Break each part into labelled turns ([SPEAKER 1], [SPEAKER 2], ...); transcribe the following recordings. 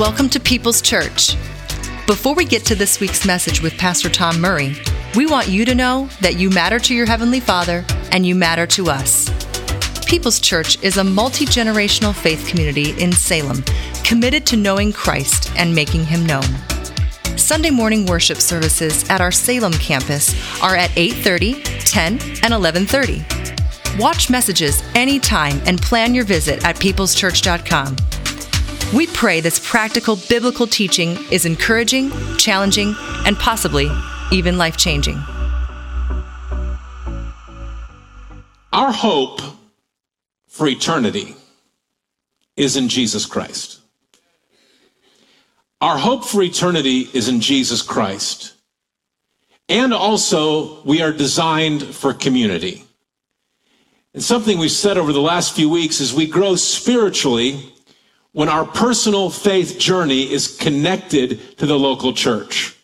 [SPEAKER 1] Welcome to People's Church. Before we get to this week's message with Pastor Tom Murray, we want you to know that you matter to your Heavenly Father and you matter to us. People's Church is a multi generational faith community in Salem committed to knowing Christ and making Him known. Sunday morning worship services at our Salem campus are at 8:30, 10, and 11:30. Watch messages anytime and plan your visit at peopleschurch.com. We pray this practical biblical teaching is encouraging, challenging, and possibly even life changing.
[SPEAKER 2] Our hope for eternity is in Jesus Christ. Our hope for eternity is in Jesus Christ. And also, we are designed for community. And something we've said over the last few weeks is we grow spiritually when our personal faith journey is connected to the local church.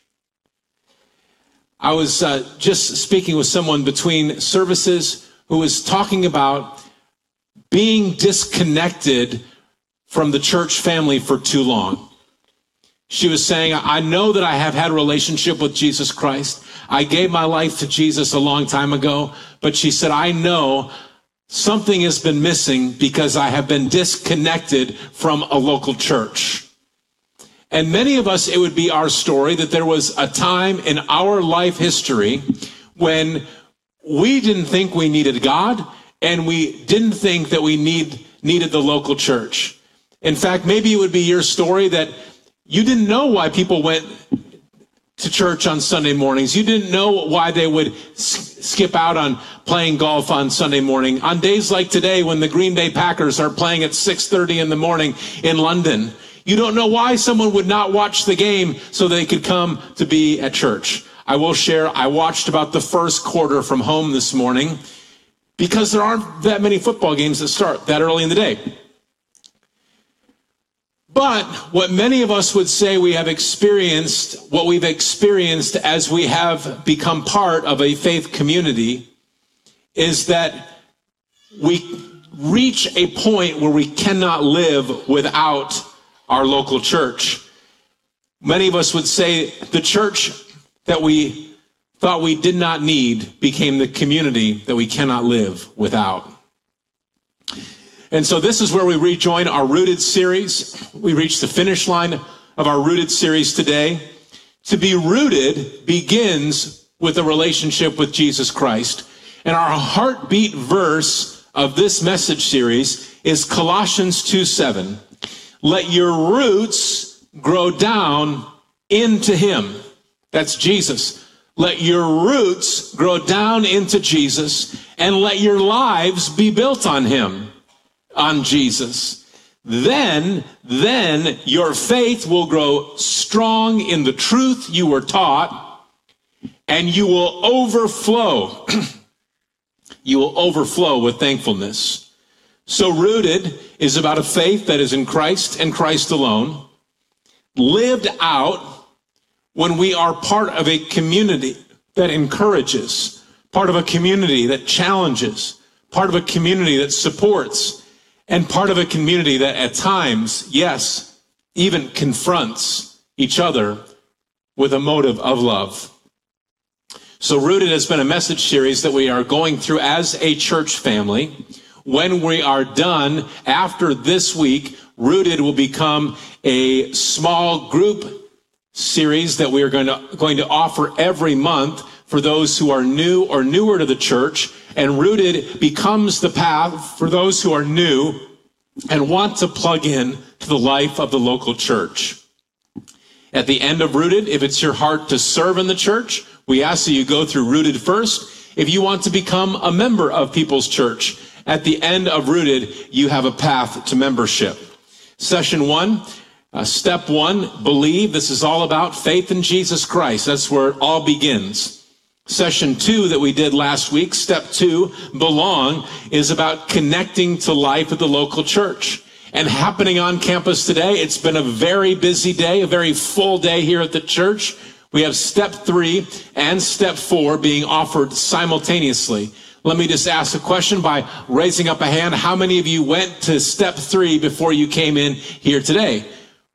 [SPEAKER 2] I was uh, just speaking with someone between services who was talking about being disconnected from the church family for too long. She was saying, I know that I have had a relationship with Jesus Christ. I gave my life to Jesus a long time ago, but she said, I know something has been missing because I have been disconnected from a local church. And many of us, it would be our story that there was a time in our life history when we didn't think we needed God and we didn't think that we need, needed the local church. In fact, maybe it would be your story that you didn't know why people went to church on Sunday mornings. You didn't know why they would skip out on playing golf on Sunday morning. On days like today when the Green Bay Packers are playing at 6:30 in the morning in London, you don't know why someone would not watch the game so they could come to be at church. I will share I watched about the first quarter from home this morning because there aren't that many football games that start that early in the day. But what many of us would say we have experienced, what we've experienced as we have become part of a faith community, is that we reach a point where we cannot live without our local church. Many of us would say the church that we thought we did not need became the community that we cannot live without. And so this is where we rejoin our Rooted series. We reach the finish line of our Rooted series today. To be rooted begins with a relationship with Jesus Christ. And our heartbeat verse of this message series is Colossians 2 7. Let your roots grow down into Him. That's Jesus. Let your roots grow down into Jesus and let your lives be built on Him on Jesus, then, then your faith will grow strong in the truth you were taught and you will overflow. you will overflow with thankfulness. So rooted is about a faith that is in Christ and Christ alone, lived out when we are part of a community that encourages, part of a community that challenges, part of a community that supports, and part of a community that at times, yes, even confronts each other with a motive of love. So, Rooted has been a message series that we are going through as a church family. When we are done after this week, Rooted will become a small group series that we are going to, going to offer every month for those who are new or newer to the church and rooted becomes the path for those who are new and want to plug in to the life of the local church. At the end of Rooted, if it's your heart to serve in the church, we ask that you go through Rooted first. If you want to become a member of People's Church, at the end of Rooted, you have a path to membership. Session one, uh, step one, believe. This is all about faith in Jesus Christ. That's where it all begins. Session two that we did last week, step two, belong, is about connecting to life at the local church. And happening on campus today, it's been a very busy day, a very full day here at the church. We have step three and step four being offered simultaneously. Let me just ask a question by raising up a hand. How many of you went to step three before you came in here today?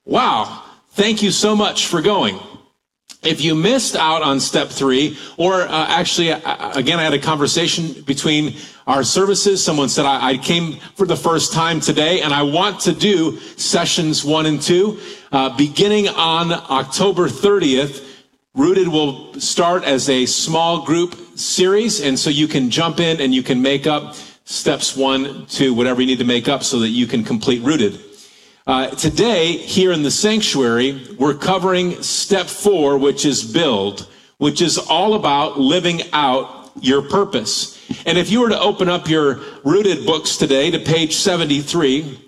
[SPEAKER 2] Wow, thank you so much for going. If you missed out on step three, or uh, actually, uh, again, I had a conversation between our services. Someone said, I, I, came for the first time today and I want to do sessions one and two. Uh, beginning on October 30th, Rooted will start as a small group series. And so you can jump in and you can make up steps one, two, whatever you need to make up so that you can complete Rooted. Uh, today, here in the sanctuary, we're covering step four, which is build, which is all about living out your purpose. And if you were to open up your rooted books today to page 73,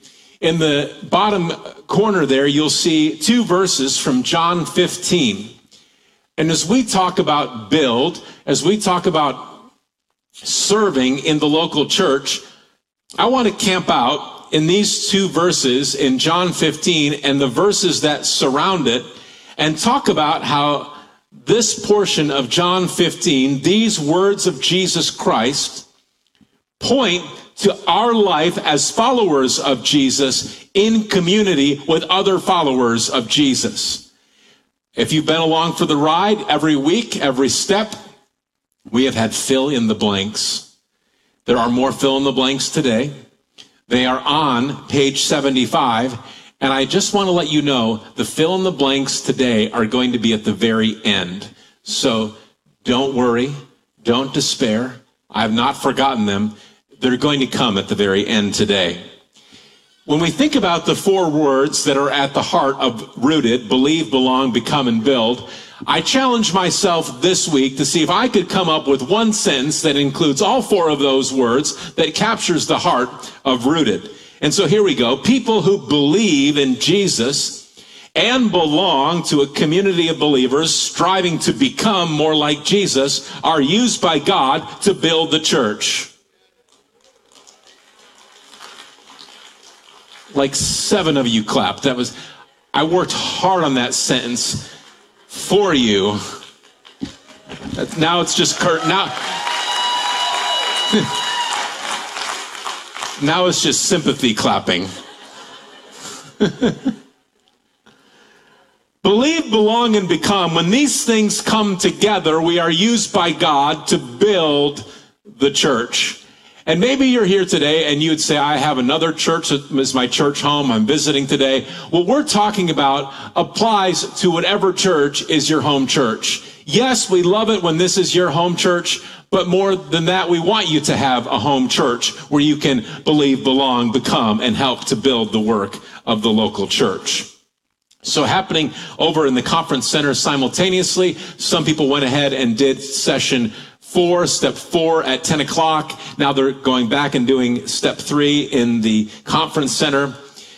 [SPEAKER 2] in the bottom corner there, you'll see two verses from John 15. And as we talk about build, as we talk about serving in the local church, I want to camp out in these two verses in John 15 and the verses that surround it and talk about how this portion of John 15, these words of Jesus Christ, point to our life as followers of Jesus in community with other followers of Jesus. If you've been along for the ride every week, every step, we have had fill in the blanks. There are more fill in the blanks today. They are on page 75. And I just want to let you know the fill in the blanks today are going to be at the very end. So don't worry. Don't despair. I have not forgotten them. They're going to come at the very end today. When we think about the four words that are at the heart of rooted, believe, belong, become, and build, I challenged myself this week to see if I could come up with one sentence that includes all four of those words that captures the heart of rooted. And so here we go. People who believe in Jesus and belong to a community of believers striving to become more like Jesus are used by God to build the church. Like seven of you clapped. That was, I worked hard on that sentence for you. Now it's just Kurt. Now. Now it's just sympathy clapping. Believe, belong, and become. When these things come together, we are used by God to build the church. And maybe you're here today and you'd say, I have another church that is my church home. I'm visiting today. What we're talking about applies to whatever church is your home church. Yes, we love it when this is your home church, but more than that, we want you to have a home church where you can believe, belong, become, and help to build the work of the local church. So happening over in the conference center simultaneously, some people went ahead and did session four, step four at 10 o'clock. Now they're going back and doing step three in the conference center.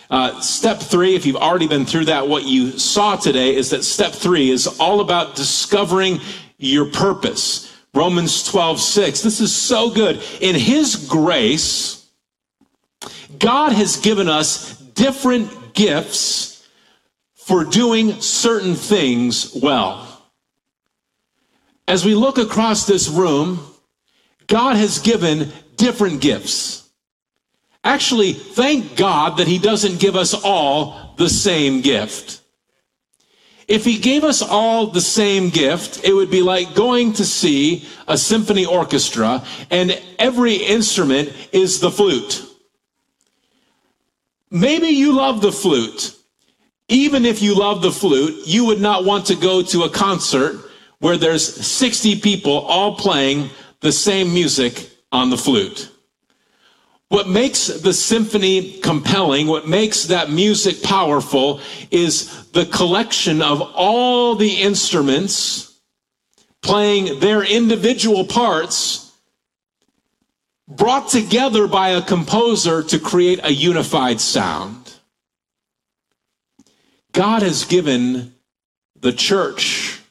[SPEAKER 2] Uh, step three, if you've already been through that, what you saw today is that step three is all about discovering your purpose. Romans 12, 6. This is so good. In His grace, God has given us different gifts for doing certain things well. As we look across this room, God has given different gifts. Actually, thank God that He doesn't give us all the same gift. If he gave us all the same gift, it would be like going to see a symphony orchestra and every instrument is the flute. Maybe you love the flute. Even if you love the flute, you would not want to go to a concert where there's 60 people all playing the same music on the flute. What makes the symphony compelling, what makes that music powerful, is the collection of all the instruments playing their individual parts, brought together by a composer to create a unified sound. God has given the church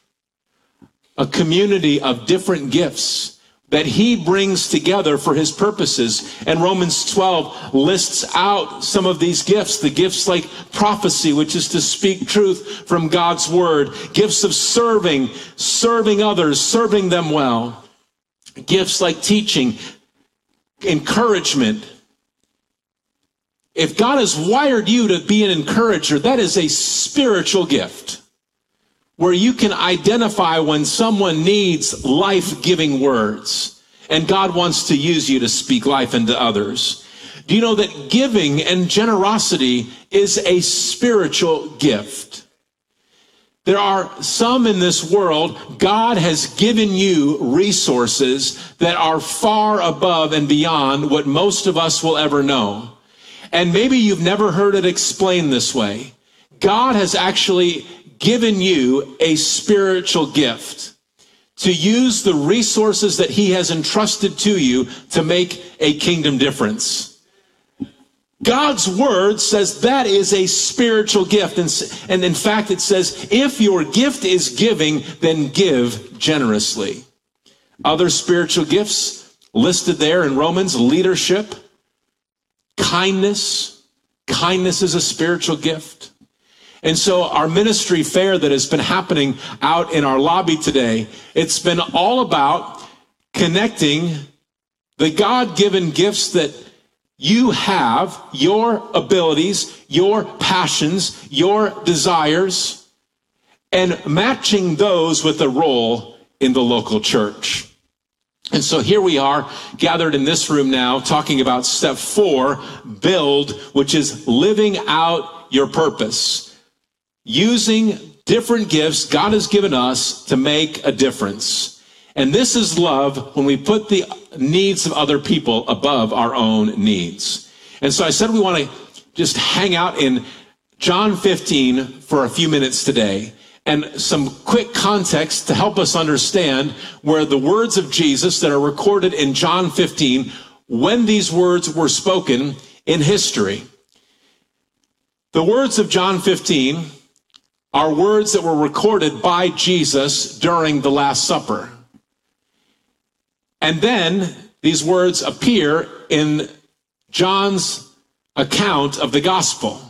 [SPEAKER 2] a community of different gifts that he brings together for his purposes. And Romans 12 lists out some of these gifts, the gifts like prophecy, which is to speak truth from God's word, gifts of serving, serving others, serving them well, gifts like teaching, encouragement, if God has wired you to be an encourager, that is a spiritual gift where you can identify when someone needs life giving words and God wants to use you to speak life into others. Do you know that giving and generosity is a spiritual gift? There are some in this world, God has given you resources that are far above and beyond what most of us will ever know. And maybe you've never heard it explained this way. God has actually given you a spiritual gift to use the resources that he has entrusted to you to make a kingdom difference. God's word says that is a spiritual gift. And, and in fact, it says, if your gift is giving, then give generously. Other spiritual gifts listed there in Romans leadership, kindness. Kindness is a spiritual gift. And so our ministry fair that has been happening out in our lobby today, it's been all about connecting the God given gifts that you have, your abilities, your passions, your desires, and matching those with a role in the local church. And so here we are gathered in this room now talking about step four, build, which is living out your purpose. Using different gifts God has given us to make a difference. And this is love when we put the needs of other people above our own needs. And so I said we want to just hang out in John 15 for a few minutes today and some quick context to help us understand where the words of Jesus that are recorded in John 15, when these words were spoken in history. The words of John 15 are words that were recorded by Jesus during the Last Supper. And then these words appear in John's account of the gospel.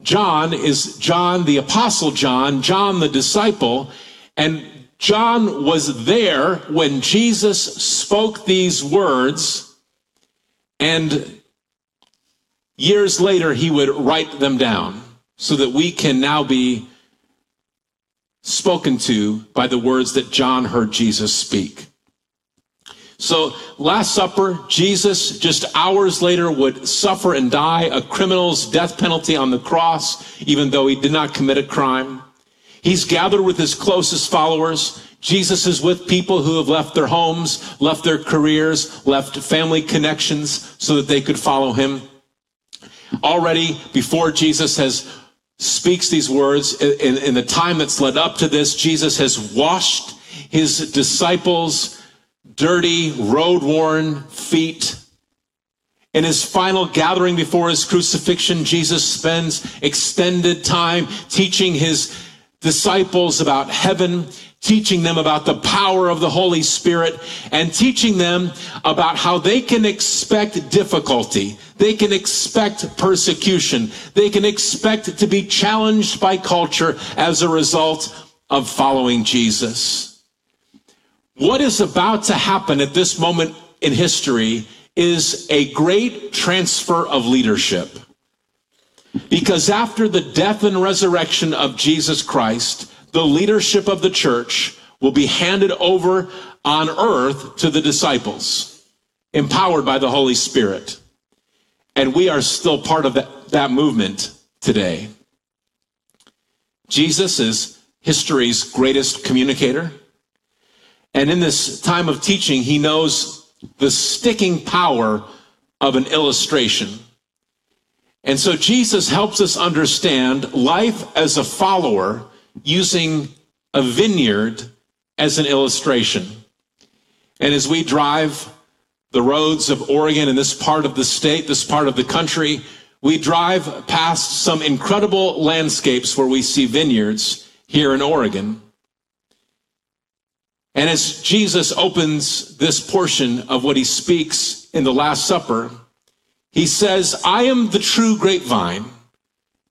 [SPEAKER 2] John is John, the apostle John, John the disciple, and John was there when Jesus spoke these words, and years later he would write them down so that we can now be spoken to by the words that John heard Jesus speak. So, Last Supper, Jesus just hours later would suffer and die a criminal's death penalty on the cross, even though he did not commit a crime. He's gathered with his closest followers. Jesus is with people who have left their homes, left their careers, left family connections so that they could follow him. Already before Jesus has speaks these words in, in the time that's led up to this, Jesus has washed his disciples' dirty, road worn feet. In his final gathering before his crucifixion, Jesus spends extended time teaching his disciples about heaven, teaching them about the power of the Holy Spirit, and teaching them about how they can expect difficulty. They can expect persecution. They can expect to be challenged by culture as a result of following Jesus. What is about to happen at this moment in history is a great transfer of leadership. Because after the death and resurrection of Jesus Christ, the leadership of the church will be handed over on earth to the disciples, empowered by the Holy Spirit. And we are still part of that, that movement today. Jesus is history's greatest communicator. And in this time of teaching, he knows the sticking power of an illustration. And so Jesus helps us understand life as a follower using a vineyard as an illustration. And as we drive the roads of Oregon and this part of the state, this part of the country, we drive past some incredible landscapes where we see vineyards here in Oregon. And as Jesus opens this portion of what he speaks in the Last Supper, he says, I am the true grapevine,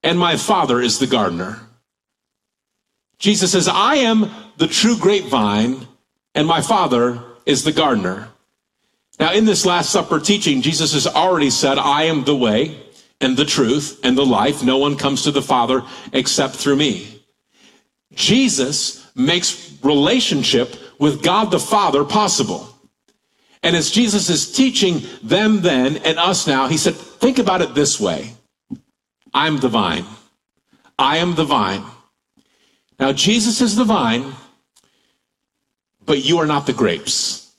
[SPEAKER 2] and my Father is the gardener. Jesus says, I am the true grapevine, and my Father is the gardener. Now, in this Last Supper teaching, Jesus has already said, I am the way, and the truth and the life. No one comes to the Father except through me. Jesus makes relationship with God the Father possible. And as Jesus is teaching them then and us now, he said, think about it this way. I'm the vine. I am the vine. Now, Jesus is the vine, but you are not the grapes.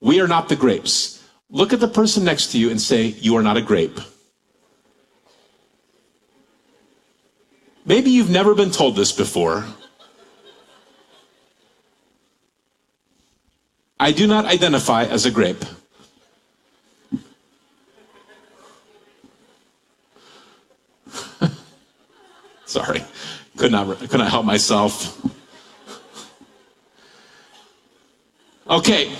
[SPEAKER 2] We are not the grapes. Look at the person next to you and say, You are not a grape. Maybe you've never been told this before. I do not identify as a grape. Sorry, could not, could not help myself. Okay,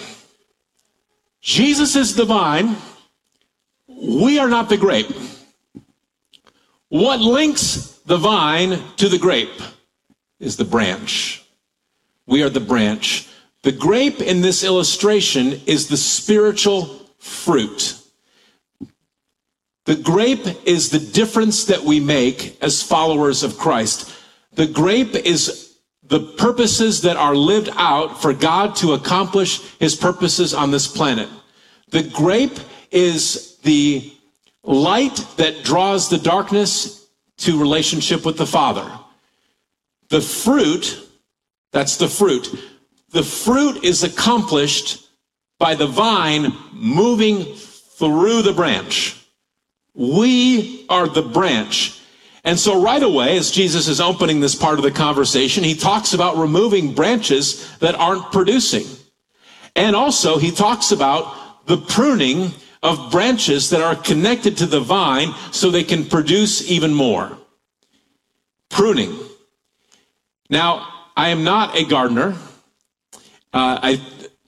[SPEAKER 2] Jesus is divine. We are not the grape. What links the vine to the grape is the branch. We are the branch. The grape in this illustration is the spiritual fruit. The grape is the difference that we make as followers of Christ. The grape is the purposes that are lived out for God to accomplish his purposes on this planet. The grape is the light that draws the darkness to relationship with the Father. The fruit, that's the fruit. The fruit is accomplished by the vine moving through the branch. We are the branch. And so, right away, as Jesus is opening this part of the conversation, he talks about removing branches that aren't producing. And also, he talks about the pruning of branches that are connected to the vine so they can produce even more. Pruning. Now, I am not a gardener. Uh, I,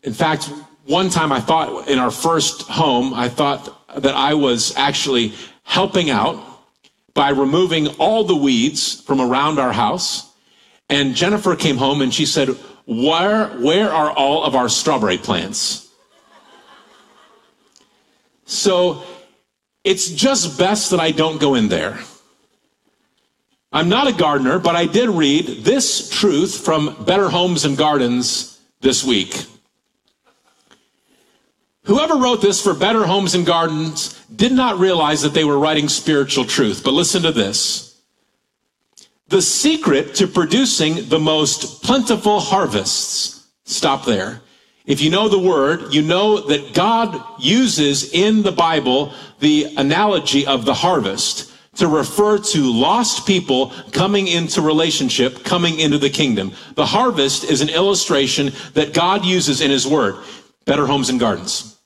[SPEAKER 2] in fact, one time I thought in our first home, I thought that I was actually helping out by removing all the weeds from around our house. And Jennifer came home and she said, where, where are all of our strawberry plants? So it's just best that I don't go in there. I'm not a gardener, but I did read this truth from Better Homes and Gardens this week. Whoever wrote this for Better Homes and Gardens did not realize that they were writing spiritual truth. But listen to this. The secret to producing the most plentiful harvests. Stop there. If you know the word, you know that God uses in the Bible the analogy of the harvest to refer to lost people coming into relationship, coming into the kingdom. The harvest is an illustration that God uses in his word. Better homes and gardens.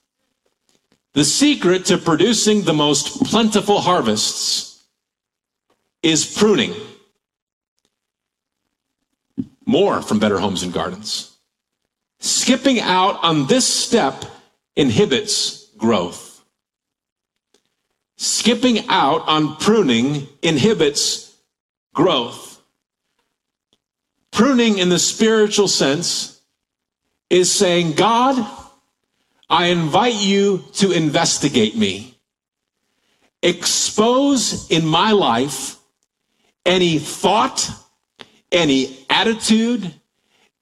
[SPEAKER 2] The secret to producing the most plentiful harvests is pruning. More from Better Homes and Gardens. Skipping out on this step inhibits growth. Skipping out on pruning inhibits growth. Pruning in the spiritual sense is saying, God, I invite you to investigate me. Expose in my life any thought, any attitude,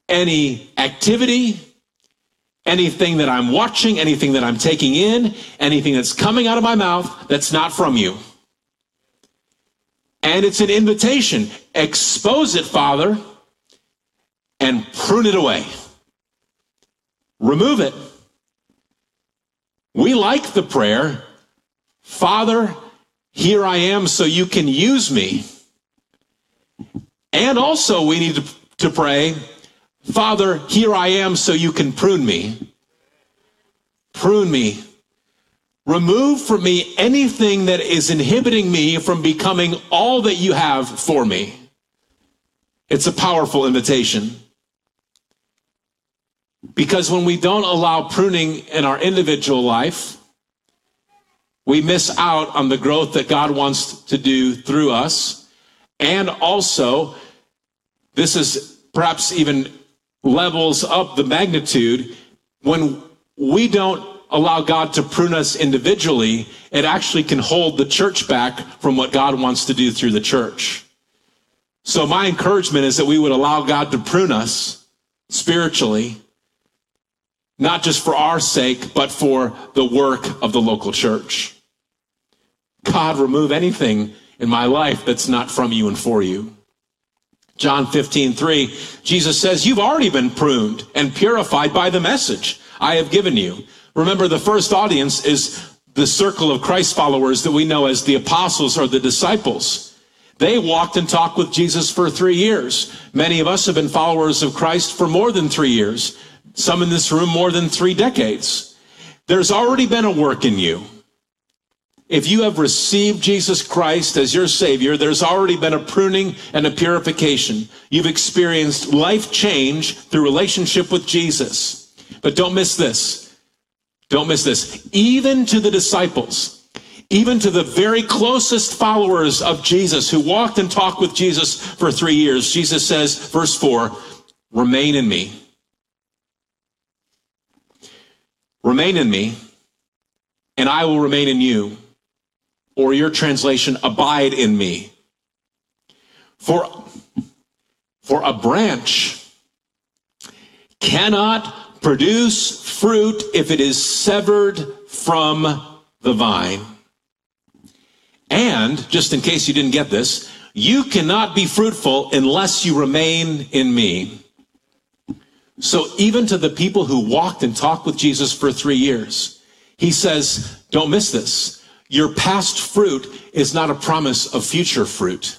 [SPEAKER 2] any activity, anything that I'm watching, anything that I'm taking in, anything that's coming out of my mouth that's not from you. And it's an invitation. Expose it, Father, and prune it away. Remove it. We like the prayer, Father, here I am so you can use me. And also, we need to, pray, Father, here I am so you can prune me. Prune me. Remove from me anything that is inhibiting me from becoming all that you have for me. It's a powerful invitation. Because when we don't allow pruning in our individual life, we miss out on the growth that God wants to do through us. And also, this is perhaps even levels up the magnitude when we don't allow God to prune us individually, it actually can hold the church back from what God wants to do through the church. So my encouragement is that we would allow God to prune us spiritually, not just for our sake, but for the work of the local church. God, remove anything in my life that's not from you and for you. John 15, 3, Jesus says, You've already been pruned and purified by the message I have given you. Remember, the first audience is the circle of Christ followers that we know as the apostles or the disciples. They walked and talked with Jesus for three years. Many of us have been followers of Christ for more than three years. Some in this room more than three decades. There's already been a work in you. If you have received Jesus Christ as your Savior, there's already been a pruning and a purification. You've experienced life change through relationship with Jesus. But don't miss this. Don't miss this. Even to the disciples, even to the very closest followers of Jesus who walked and talked with Jesus for three years, Jesus says, verse 4, remain in me. Remain in me, and I will remain in you or your translation, abide in me. For, for a branch cannot produce fruit if it is severed from the vine. And, just in case you didn't get this, you cannot be fruitful unless you remain in me. So, even to the people who walked and talked with Jesus for three years, he says, Don't miss this. Your past fruit is not a promise of future fruit.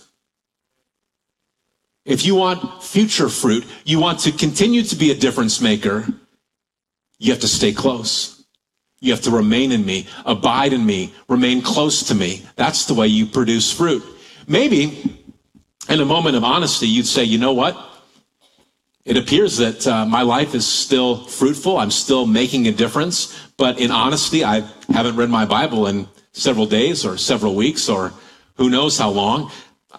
[SPEAKER 2] If you want future fruit, you want to continue to be a difference maker, you have to stay close. You have to remain in me, abide in me, remain close to me. That's the way you produce fruit. Maybe in a moment of honesty, you'd say, you know what? It appears that uh, my life is still fruitful. I'm still making a difference. But in honesty, I haven't read my Bible in several days or several weeks or who knows how long.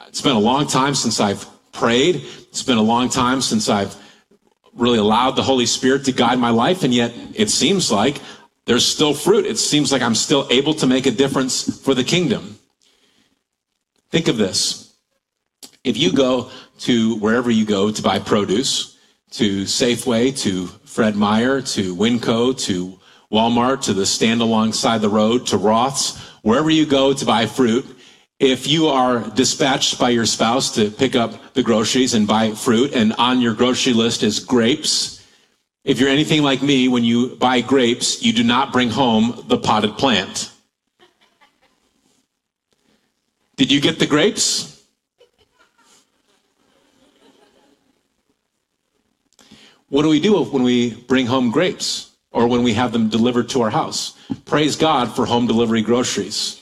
[SPEAKER 2] It's been a long time since I've prayed. It's been a long time since I've really allowed the Holy Spirit to guide my life. And yet it seems like there's still fruit. It seems like I'm still able to make a difference for the kingdom. Think of this. If you go to wherever you go to buy produce, to Safeway, to Fred Meyer, to Winco, to Walmart, to the stand alongside the road, to Roth's, wherever you go to buy fruit, if you are dispatched by your spouse to pick up the groceries and buy fruit, and on your grocery list is grapes, if you're anything like me, when you buy grapes, you do not bring home the potted plant. Did you get the grapes? What do we do when we bring home grapes? or when we have them delivered to our house. Praise God for home delivery groceries.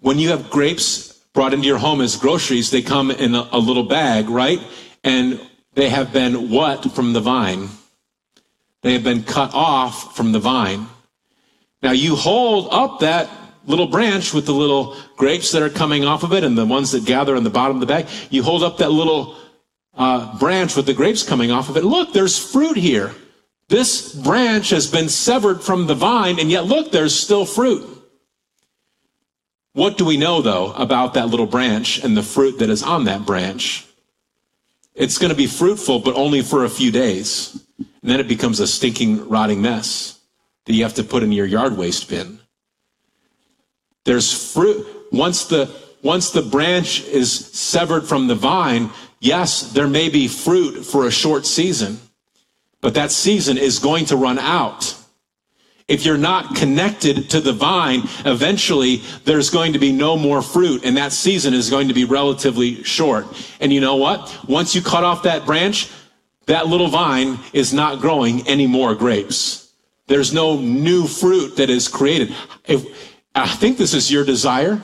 [SPEAKER 2] When you have grapes brought into your home as groceries, they come in a, little bag, right? And they have been what from the vine? They have been cut off from the vine. Now you hold up that little branch with the little grapes that are coming off of it and the ones that gather on the bottom of the bag. You hold up that little uh, branch with the grapes coming off of it. Look, there's fruit here. This branch has been severed from the vine, and yet look, there's still fruit. What do we know, though, about that little branch and the fruit that is on that branch? It's going to be fruitful, but only for a few days. And then it becomes a stinking, rotting mess that you have to put in your yard waste bin. There's fruit. Once the, once the branch is severed from the vine, yes, there may be fruit for a short season. But that season is going to run out. If you're not connected to the vine, eventually there's going to be no more fruit and that season is going to be relatively short. And you know what? Once you cut off that branch, that little vine is not growing any more grapes. There's no new fruit that is created. If, I think this is your desire.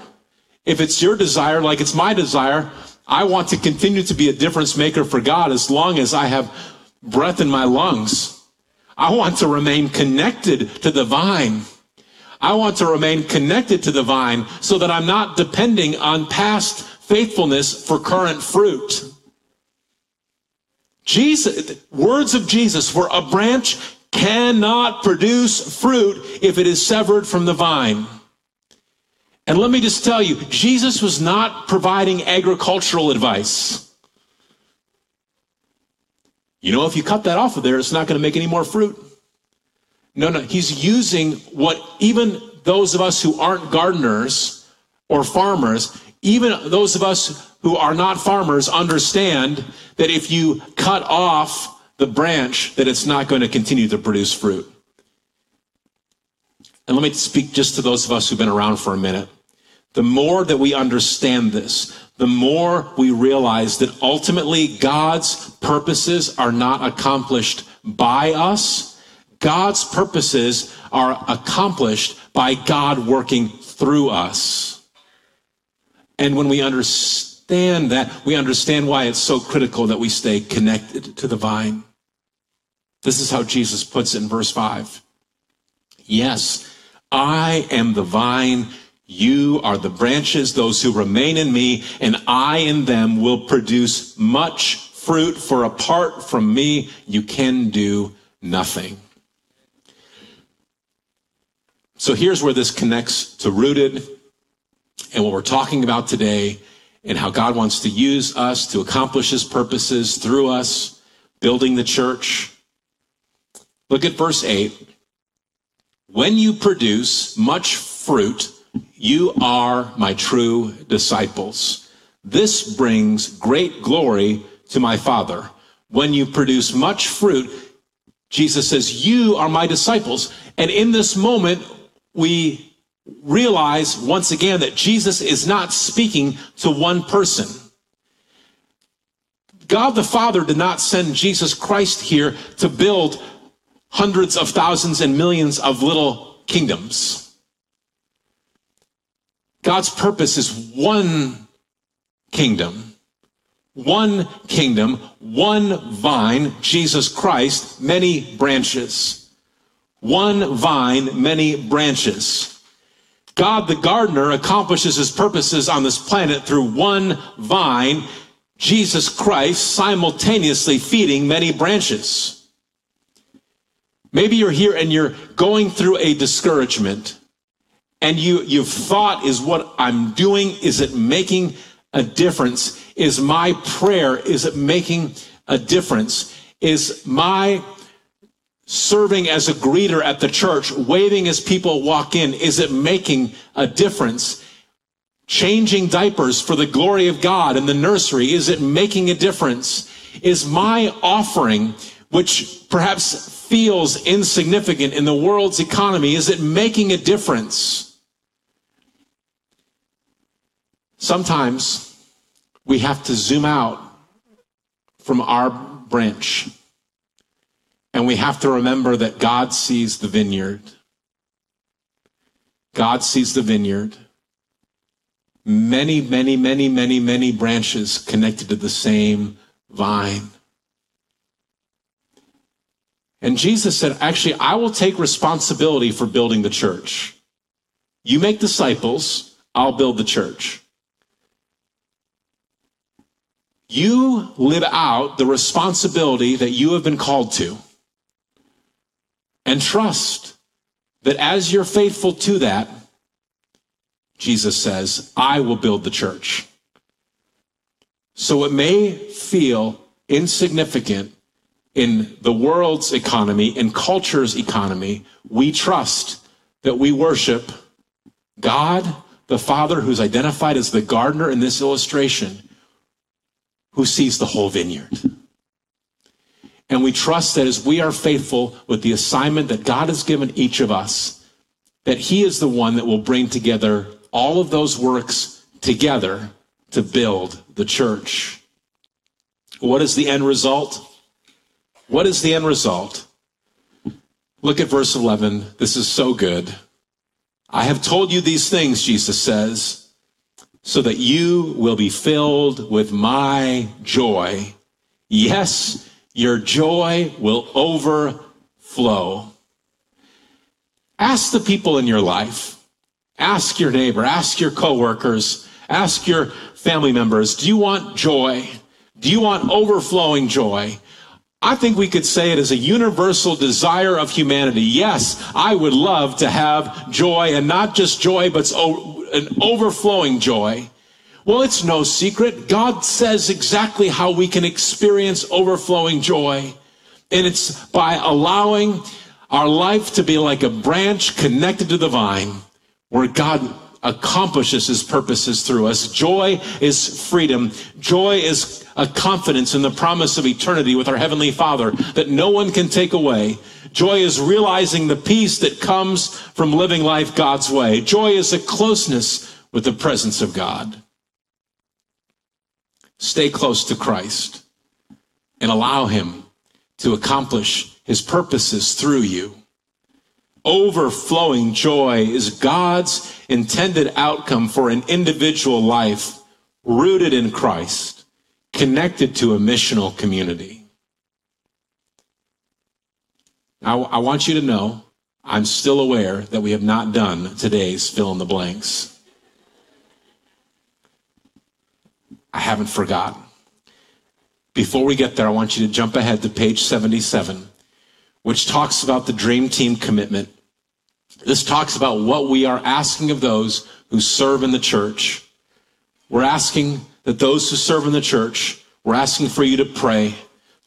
[SPEAKER 2] If it's your desire, like it's my desire, I want to continue to be a difference maker for God as long as I have breath in my lungs. I want to remain connected to the vine. I want to remain connected to the vine so that I'm not depending on past faithfulness for current fruit. Jesus, words of Jesus, for a branch cannot produce fruit if it is severed from the vine. And let me just tell you, Jesus was not providing agricultural advice. You know, if you cut that off of there, it's not going to make any more fruit. No, no, he's using what even those of us who aren't gardeners or farmers, even those of us who are not farmers understand that if you cut off the branch, that it's not going to continue to produce fruit. And let me speak just to those of us who've been around for a minute. The more that we understand this, the more we realize that ultimately God's purposes are not accomplished by us. God's purposes are accomplished by God working through us. And when we understand that, we understand why it's so critical that we stay connected to the vine. This is how Jesus puts it in verse 5. Yes, I am the vine you are the branches, those who remain in me, and I in them will produce much fruit, for apart from me, you can do nothing. So here's where this connects to rooted and what we're talking about today, and how God wants to use us to accomplish his purposes through us, building the church. Look at verse 8. When you produce much fruit, you are my true disciples. This brings great glory to my Father. When you produce much fruit, Jesus says, You are my disciples. And in this moment, we realize once again that Jesus is not speaking to one person. God the Father did not send Jesus Christ here to build hundreds of thousands and millions of little kingdoms. God's purpose is one kingdom, one kingdom, one vine, Jesus Christ, many branches. One vine, many branches. God the gardener accomplishes his purposes on this planet through one vine, Jesus Christ, simultaneously feeding many branches. Maybe you're here and you're going through a discouragement and you, you've thought, is what I'm doing, is it making a difference? Is my prayer, is it making a difference? Is my serving as a greeter at the church, waving as people walk in, is it making a difference? Changing diapers for the glory of God in the nursery, is it making a difference? Is my offering, which perhaps feels insignificant in the world's economy, is it making a difference? Sometimes we have to zoom out from our branch and we have to remember that God sees the vineyard. God sees the vineyard. Many, many, many, many, many branches connected to the same vine. And Jesus said, Actually, I will take responsibility for building the church. You make disciples, I'll build the church. You live out the responsibility that you have been called to. And trust that as you're faithful to that, Jesus says, I will build the church. So it may feel insignificant in the world's economy, in culture's economy. We trust that we worship God, the Father, who's identified as the gardener in this illustration who sees the whole vineyard. And we trust that as we are faithful with the assignment that God has given each of us, that He is the one that will bring together all of those works together to build the church. What is the end result? What is the end result? Look at verse 11. This is so good. I have told you these things, Jesus says, so that you will be filled with my joy. Yes, your joy will overflow. Ask the people in your life. Ask your neighbor, ask your coworkers, ask your family members, do you want joy? Do you want overflowing joy? I think we could say it as a universal desire of humanity. Yes, I would love to have joy and not just joy, but an overflowing joy. Well, it's no secret. God says exactly how we can experience overflowing joy. And it's by allowing our life to be like a branch connected to the vine where God accomplishes his purposes through us. Joy is freedom. Joy is a confidence in the promise of eternity with our Heavenly Father that no one can take away. Joy is realizing the peace that comes from living life God's way. Joy is a closeness with the presence of God. Stay close to Christ and allow Him to accomplish His purposes through you overflowing joy is God's intended outcome for an individual life rooted in Christ, connected to a missional community. I, I want you to know I'm still aware that we have not done today's fill in the blanks. I haven't forgotten. Before we get there, I want you to jump ahead to page 77, which talks about the dream team commitment this talks about what we are asking of those who serve in the church. We're asking that those who serve in the church, we're asking for you to pray,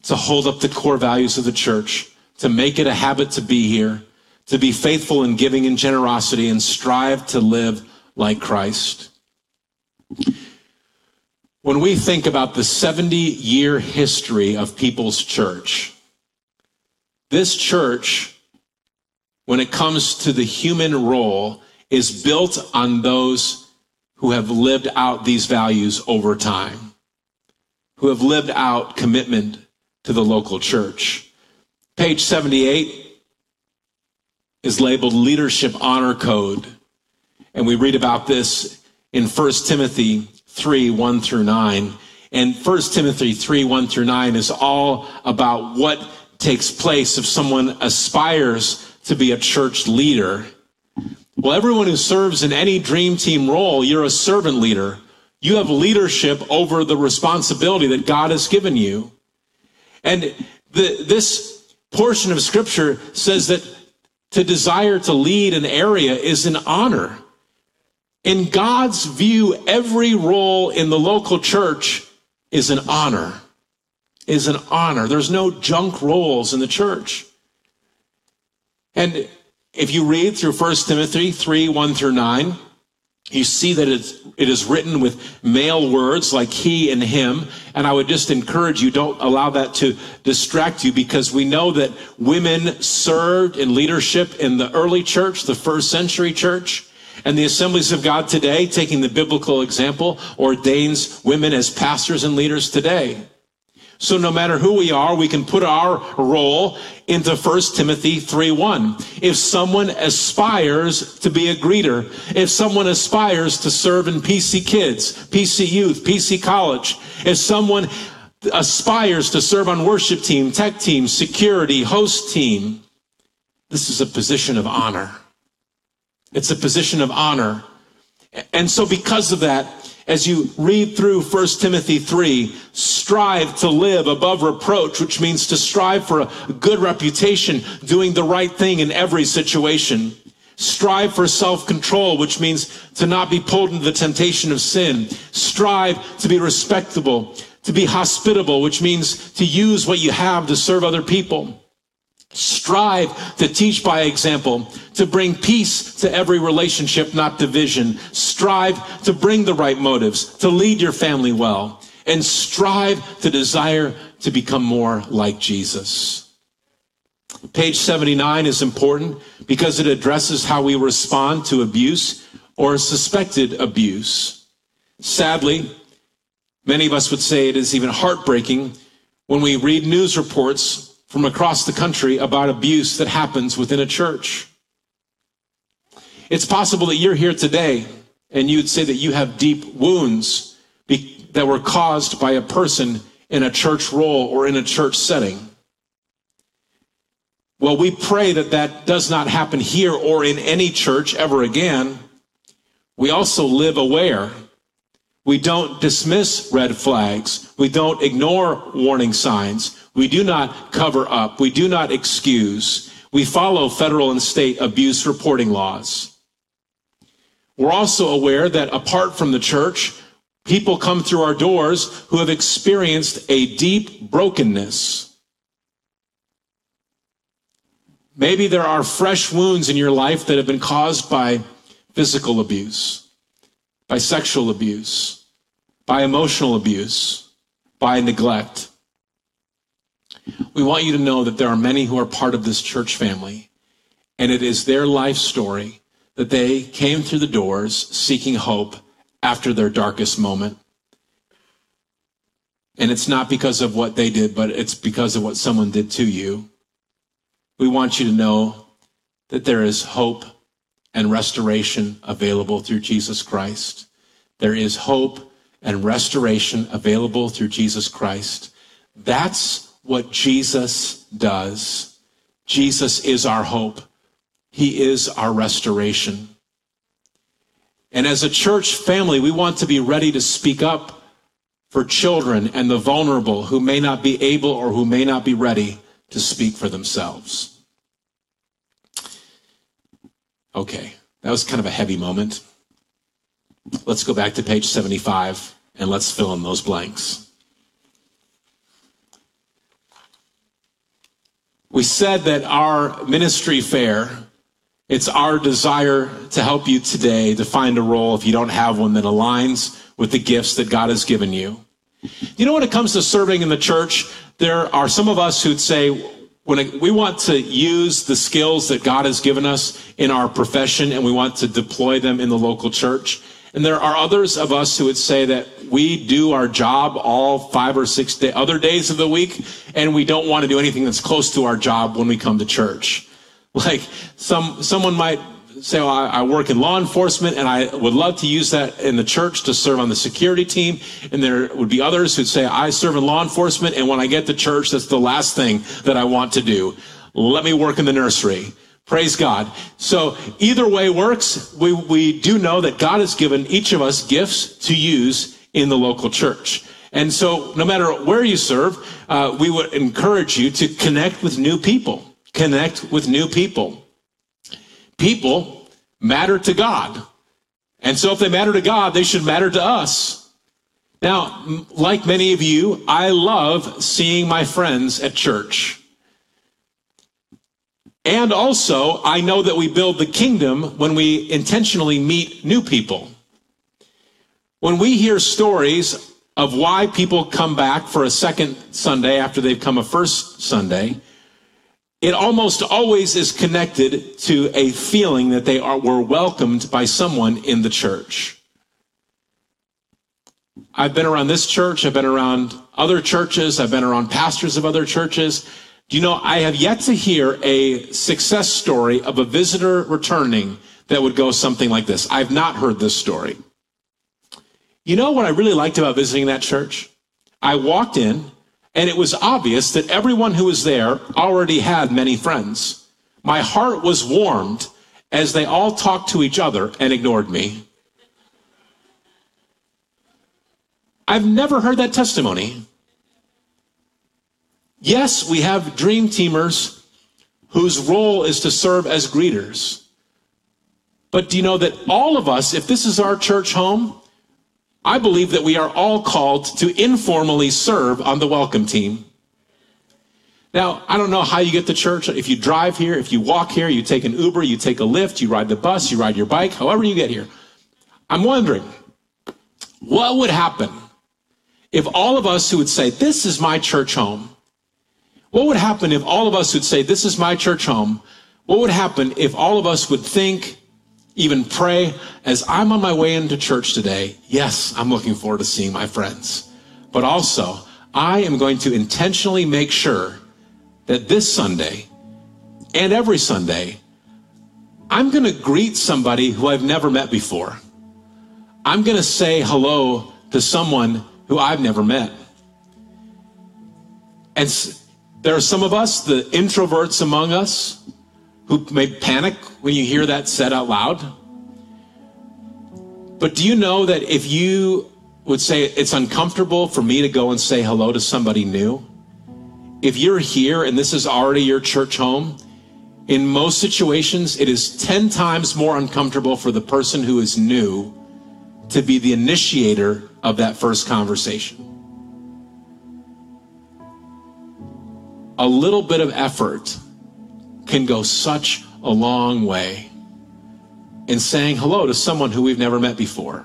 [SPEAKER 2] to hold up the core values of the church, to make it a habit to be here, to be faithful in giving and generosity, and strive to live like Christ. When we think about the 70 year history of People's Church, this church when it comes to the human role is built on those who have lived out these values over time, who have lived out commitment to the local church. Page 78 is labeled Leadership Honor Code. And we read about this in 1 Timothy 3 1 through 9. And 1 Timothy 3 1 through 9 is all about what takes place if someone aspires to be a church leader. Well, everyone who serves in any dream team role, you're a servant leader. You have leadership over the responsibility that God has given you. And the, this portion of scripture says that to desire to lead an area is an honor. In God's view, every role in the local church is an honor. Is an honor. There's no junk roles in the church. And if you read through 1 Timothy 3 1 through 9, you see that it's, it is written with male words like he and him. And I would just encourage you, don't allow that to distract you because we know that women served in leadership in the early church, the first century church. And the assemblies of God today, taking the biblical example, ordains women as pastors and leaders today. So no matter who we are, we can put our role into 1 Timothy 3:1. If someone aspires to be a greeter, if someone aspires to serve in PC Kids, PC Youth, PC College, if someone aspires to serve on worship team, tech team, security, host team, this is a position of honor. It's a position of honor. And so because of that, as you read through 1 Timothy 3, strive to live above reproach, which means to strive for a good reputation, doing the right thing in every situation. Strive for self-control, which means to not be pulled into the temptation of sin. Strive to be respectable, to be hospitable, which means to use what you have to serve other people. Strive to teach by example, to bring peace to every relationship, not division. Strive to bring the right motives, to lead your family well, and strive to desire to become more like Jesus. Page 79 is important because it addresses how we respond to abuse or suspected abuse. Sadly, many of us would say it is even heartbreaking when we read news reports from across the country about abuse that happens within a church. It's possible that you're here today and you'd say that you have deep wounds be- that were caused by a person in a church role or in a church setting. Well, we pray that that does not happen here or in any church ever again. We also live aware. We don't dismiss red flags. We don't ignore warning signs. We do not cover up. We do not excuse. We follow federal and state abuse reporting laws. We're also aware that apart from the church, people come through our doors who have experienced a deep brokenness. Maybe there are fresh wounds in your life that have been caused by physical abuse, by sexual abuse, by emotional abuse, by neglect. We want you to know that there are many who are part of this church family, and it is their life story that they came through the doors seeking hope after their darkest moment. And it's not because of what they did, but it's because of what someone did to you. We want you to know that there is hope and restoration available through Jesus Christ. There is hope and restoration available through Jesus Christ. That's what Jesus does. Jesus is our hope. He is our restoration. And as a church family, we want to be ready to speak up for children and the vulnerable who may not be able or who may not be ready to speak for themselves. Okay, that was kind of a heavy moment. Let's go back to page 75 and let's fill in those blanks. We said that our ministry fair, it's our desire to help you today to find a role if you don't have one that aligns with the gifts that God has given you. You know, when it comes to serving in the church, there are some of us who'd say, when we want to use the skills that God has given us in our profession and we want to deploy them in the local church. And there are others of us who would say that we do our job all five or six day, other days of the week, and we don't want to do anything that's close to our job when we come to church. Like some, someone might say, well, I, I work in law enforcement and I would love to use that in the church to serve on the security team. And there would be others who'd say, I serve in law enforcement and when I get to church, that's the last thing that I want to do. Let me work in the nursery. Praise God. So either way works. We, we do know that God has given each of us gifts to use in the local church. And so no matter where you serve, uh, we would encourage you to connect with new people. Connect with new people. People matter to God. And so if they matter to God, they should matter to us. Now, like many of you, I love seeing my friends at church. And also, I know that we build the kingdom when we intentionally meet new people. When we hear stories of why people come back for a second Sunday after they've come a first Sunday, it almost always is connected to a feeling that they are, were welcomed by someone in the church. I've been around this church, I've been around other churches, I've been around pastors of other churches, you know, I have yet to hear a success story of a visitor returning that would go something like this. I've not heard this story. You know what I really liked about visiting that church? I walked in, and it was obvious that everyone who was there already had many friends. My heart was warmed as they all talked to each other and ignored me. I've never heard that testimony. Yes, we have dream teamers whose role is to serve as greeters. But do you know that all of us, if this is our church home, I believe that we are all called to informally serve on the welcome team. Now, I don't know how you get to church. If you drive here, if you walk here, you take an Uber, you take a Lyft, you ride the bus, you ride your bike, however you get here. I'm wondering, what would happen if all of us who would say, This is my church home, what would happen if all of us would say, This is my church home? What would happen if all of us would think, even pray, as I'm on my way into church today? Yes, I'm looking forward to seeing my friends. But also, I am going to intentionally make sure that this Sunday and every Sunday, I'm going to greet somebody who I've never met before. I'm going to say hello to someone who I've never met. And there are some of us, the introverts among us, who may panic when you hear that said out loud. But do you know that if you would say it's uncomfortable for me to go and say hello to somebody new, if you're here and this is already your church home, in most situations, it is 10 times more uncomfortable for the person who is new to be the initiator of that first conversation. A little bit of effort can go such a long way in saying hello to someone who we've never met before.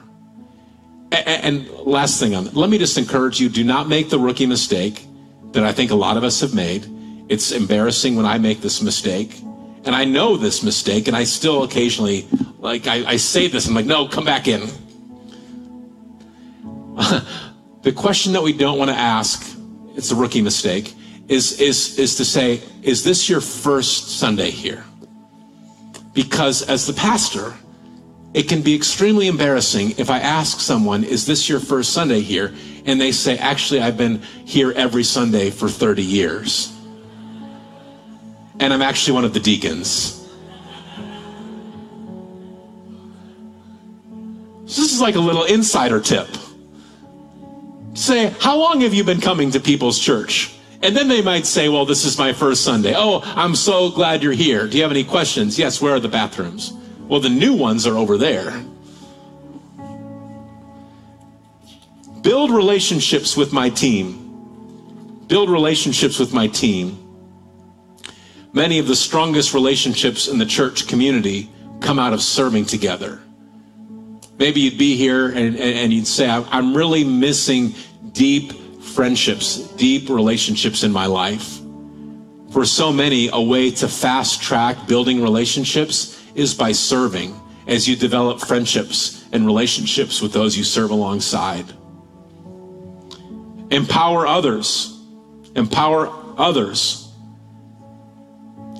[SPEAKER 2] And last thing on that, let me just encourage you do not make the rookie mistake that I think a lot of us have made. It's embarrassing when I make this mistake. And I know this mistake, and I still occasionally, like, I, I say this, I'm like, no, come back in. the question that we don't want to ask, it's a rookie mistake, is, is, is to say, is this your first Sunday here? Because as the pastor, it can be extremely embarrassing if I ask someone, Is this your first Sunday here? And they say, Actually, I've been here every Sunday for 30 years. And I'm actually one of the deacons. So this is like a little insider tip. Say, How long have you been coming to people's church? And then they might say, Well, this is my first Sunday. Oh, I'm so glad you're here. Do you have any questions? Yes, where are the bathrooms? Well, the new ones are over there. Build relationships with my team. Build relationships with my team. Many of the strongest relationships in the church community come out of serving together. Maybe you'd be here and, and, you'd say, I'm really missing deep friendships, deep relationships in my life. For so many, a way to fast track building relationships is by serving as you develop friendships and relationships with those you serve alongside. Empower others. Empower others.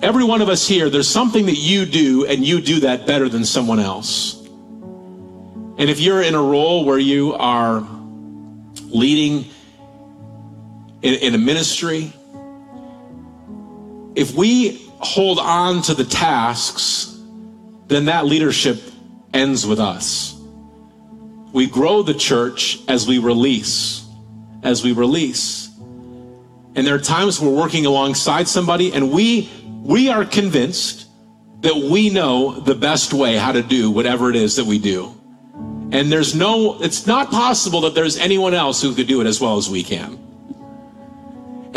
[SPEAKER 2] Every one of us here, there's something that you do, and you do that better than someone else. And if you're in a role where you are leading in, in a ministry, if we hold on to the tasks then that leadership ends with us. We grow the church as we release, as we release. And there are times we're working alongside somebody and we we are convinced that we know the best way how to do whatever it is that we do. And there's no it's not possible that there's anyone else who could do it as well as we can.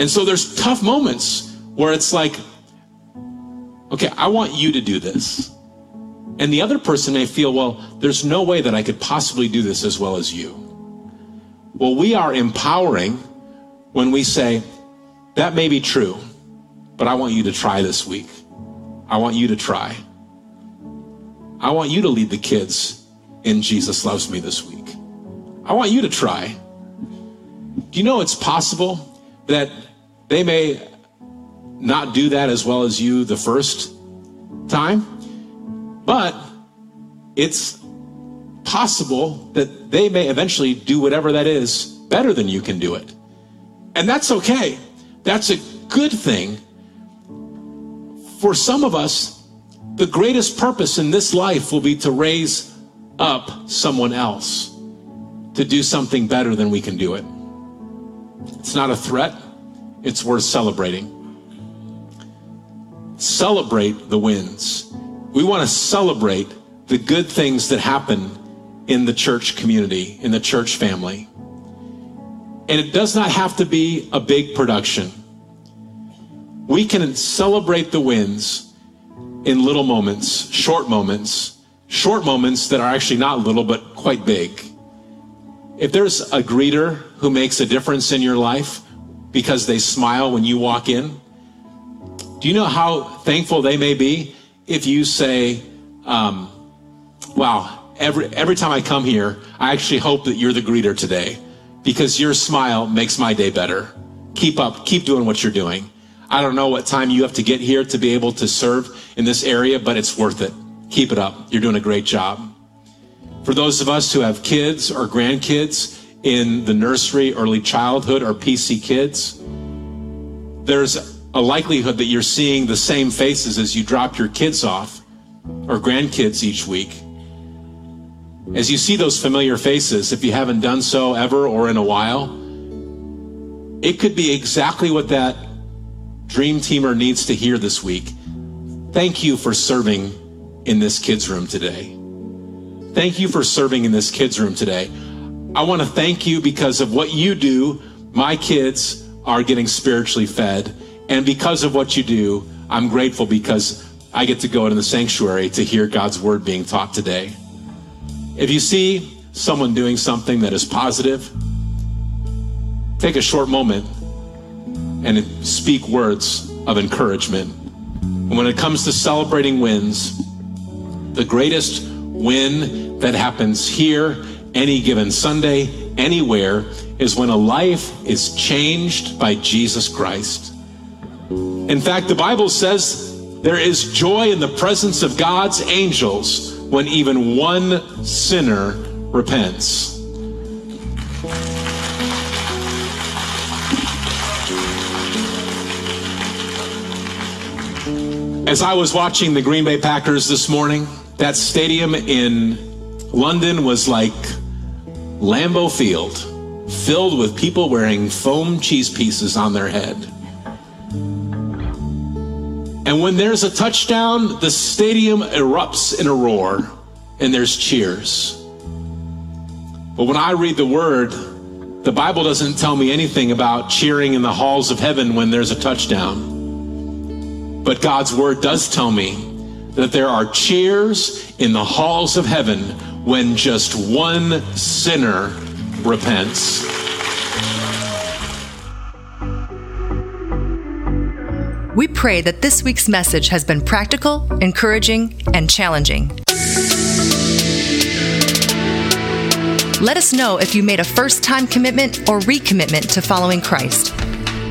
[SPEAKER 2] And so there's tough moments where it's like okay, I want you to do this. And the other person may feel, well, there's no way that I could possibly do this as well as you. Well, we are empowering when we say, that may be true, but I want you to try this week. I want you to try. I want you to lead the kids in Jesus Loves Me this week. I want you to try. Do you know it's possible that they may not do that as well as you the first time? But it's possible that they may eventually do whatever that is better than you can do it. And that's okay. That's a good thing. For some of us, the greatest purpose in this life will be to raise up someone else to do something better than we can do it. It's not a threat, it's worth celebrating. Celebrate the wins. We want to celebrate the good things that happen in the church community, in the church family. And it does not have to be a big production. We can celebrate the wins in little moments, short moments, short moments that are actually not little, but quite big. If there's a greeter who makes a difference in your life because they smile when you walk in, do you know how thankful they may be if you say, um, wow, every, every time I come here, I actually hope that you're the greeter today because your smile makes my day better. Keep up, keep doing what you're doing. I don't know what time you have to get here to be able to serve in this area, but it's worth it. Keep it up. You're doing a great job. For those of us who have kids or grandkids in the nursery, early childhood, or PC kids, there's a likelihood that you're seeing the same faces as you drop your kids off or grandkids each week. As you see those familiar faces, if you haven't done so ever or in a while, it could be exactly what that Dream Teamer needs to hear this week. Thank you for serving in this kids' room today. Thank you for serving in this kids' room today. I want to thank you because of what you do. My kids are getting spiritually fed. And because of what you do, I'm grateful because I get to go into the sanctuary to hear God's word being taught today. If you see someone doing something that is positive, take a short moment and speak words of encouragement. And when it comes to celebrating wins, the greatest win that happens here, any given Sunday, anywhere, is when a life is changed by Jesus Christ. In fact, the Bible says there is joy in the presence of God's angels when even one sinner repents. As I was watching the Green Bay Packers this morning, that stadium in London was like Lambeau Field, filled with people wearing foam cheese pieces on their head. And when there's a touchdown, the stadium erupts in a roar and there's cheers. But when I read the word, the Bible doesn't tell me anything about cheering in the halls of heaven when there's a touchdown. But God's word does tell me that there are cheers in the halls of heaven when just one sinner repents.
[SPEAKER 1] We pray that this week's message has been practical, encouraging, and challenging. Let us know if you made a first time commitment or recommitment to following Christ.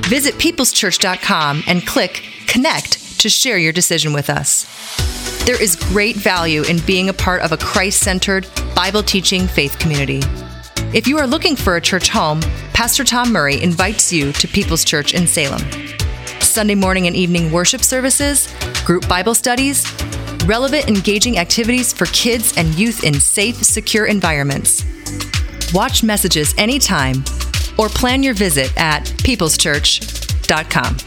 [SPEAKER 1] Visit peopleschurch.com and click Connect to share your decision with us. There is great value in being a part of a Christ centered, Bible teaching faith community. If you are looking for a church home, Pastor Tom Murray invites you to People's Church in Salem. Sunday morning and evening worship services, group Bible studies, relevant, engaging activities for kids and youth in safe, secure environments. Watch messages anytime or plan your visit at peopleschurch.com.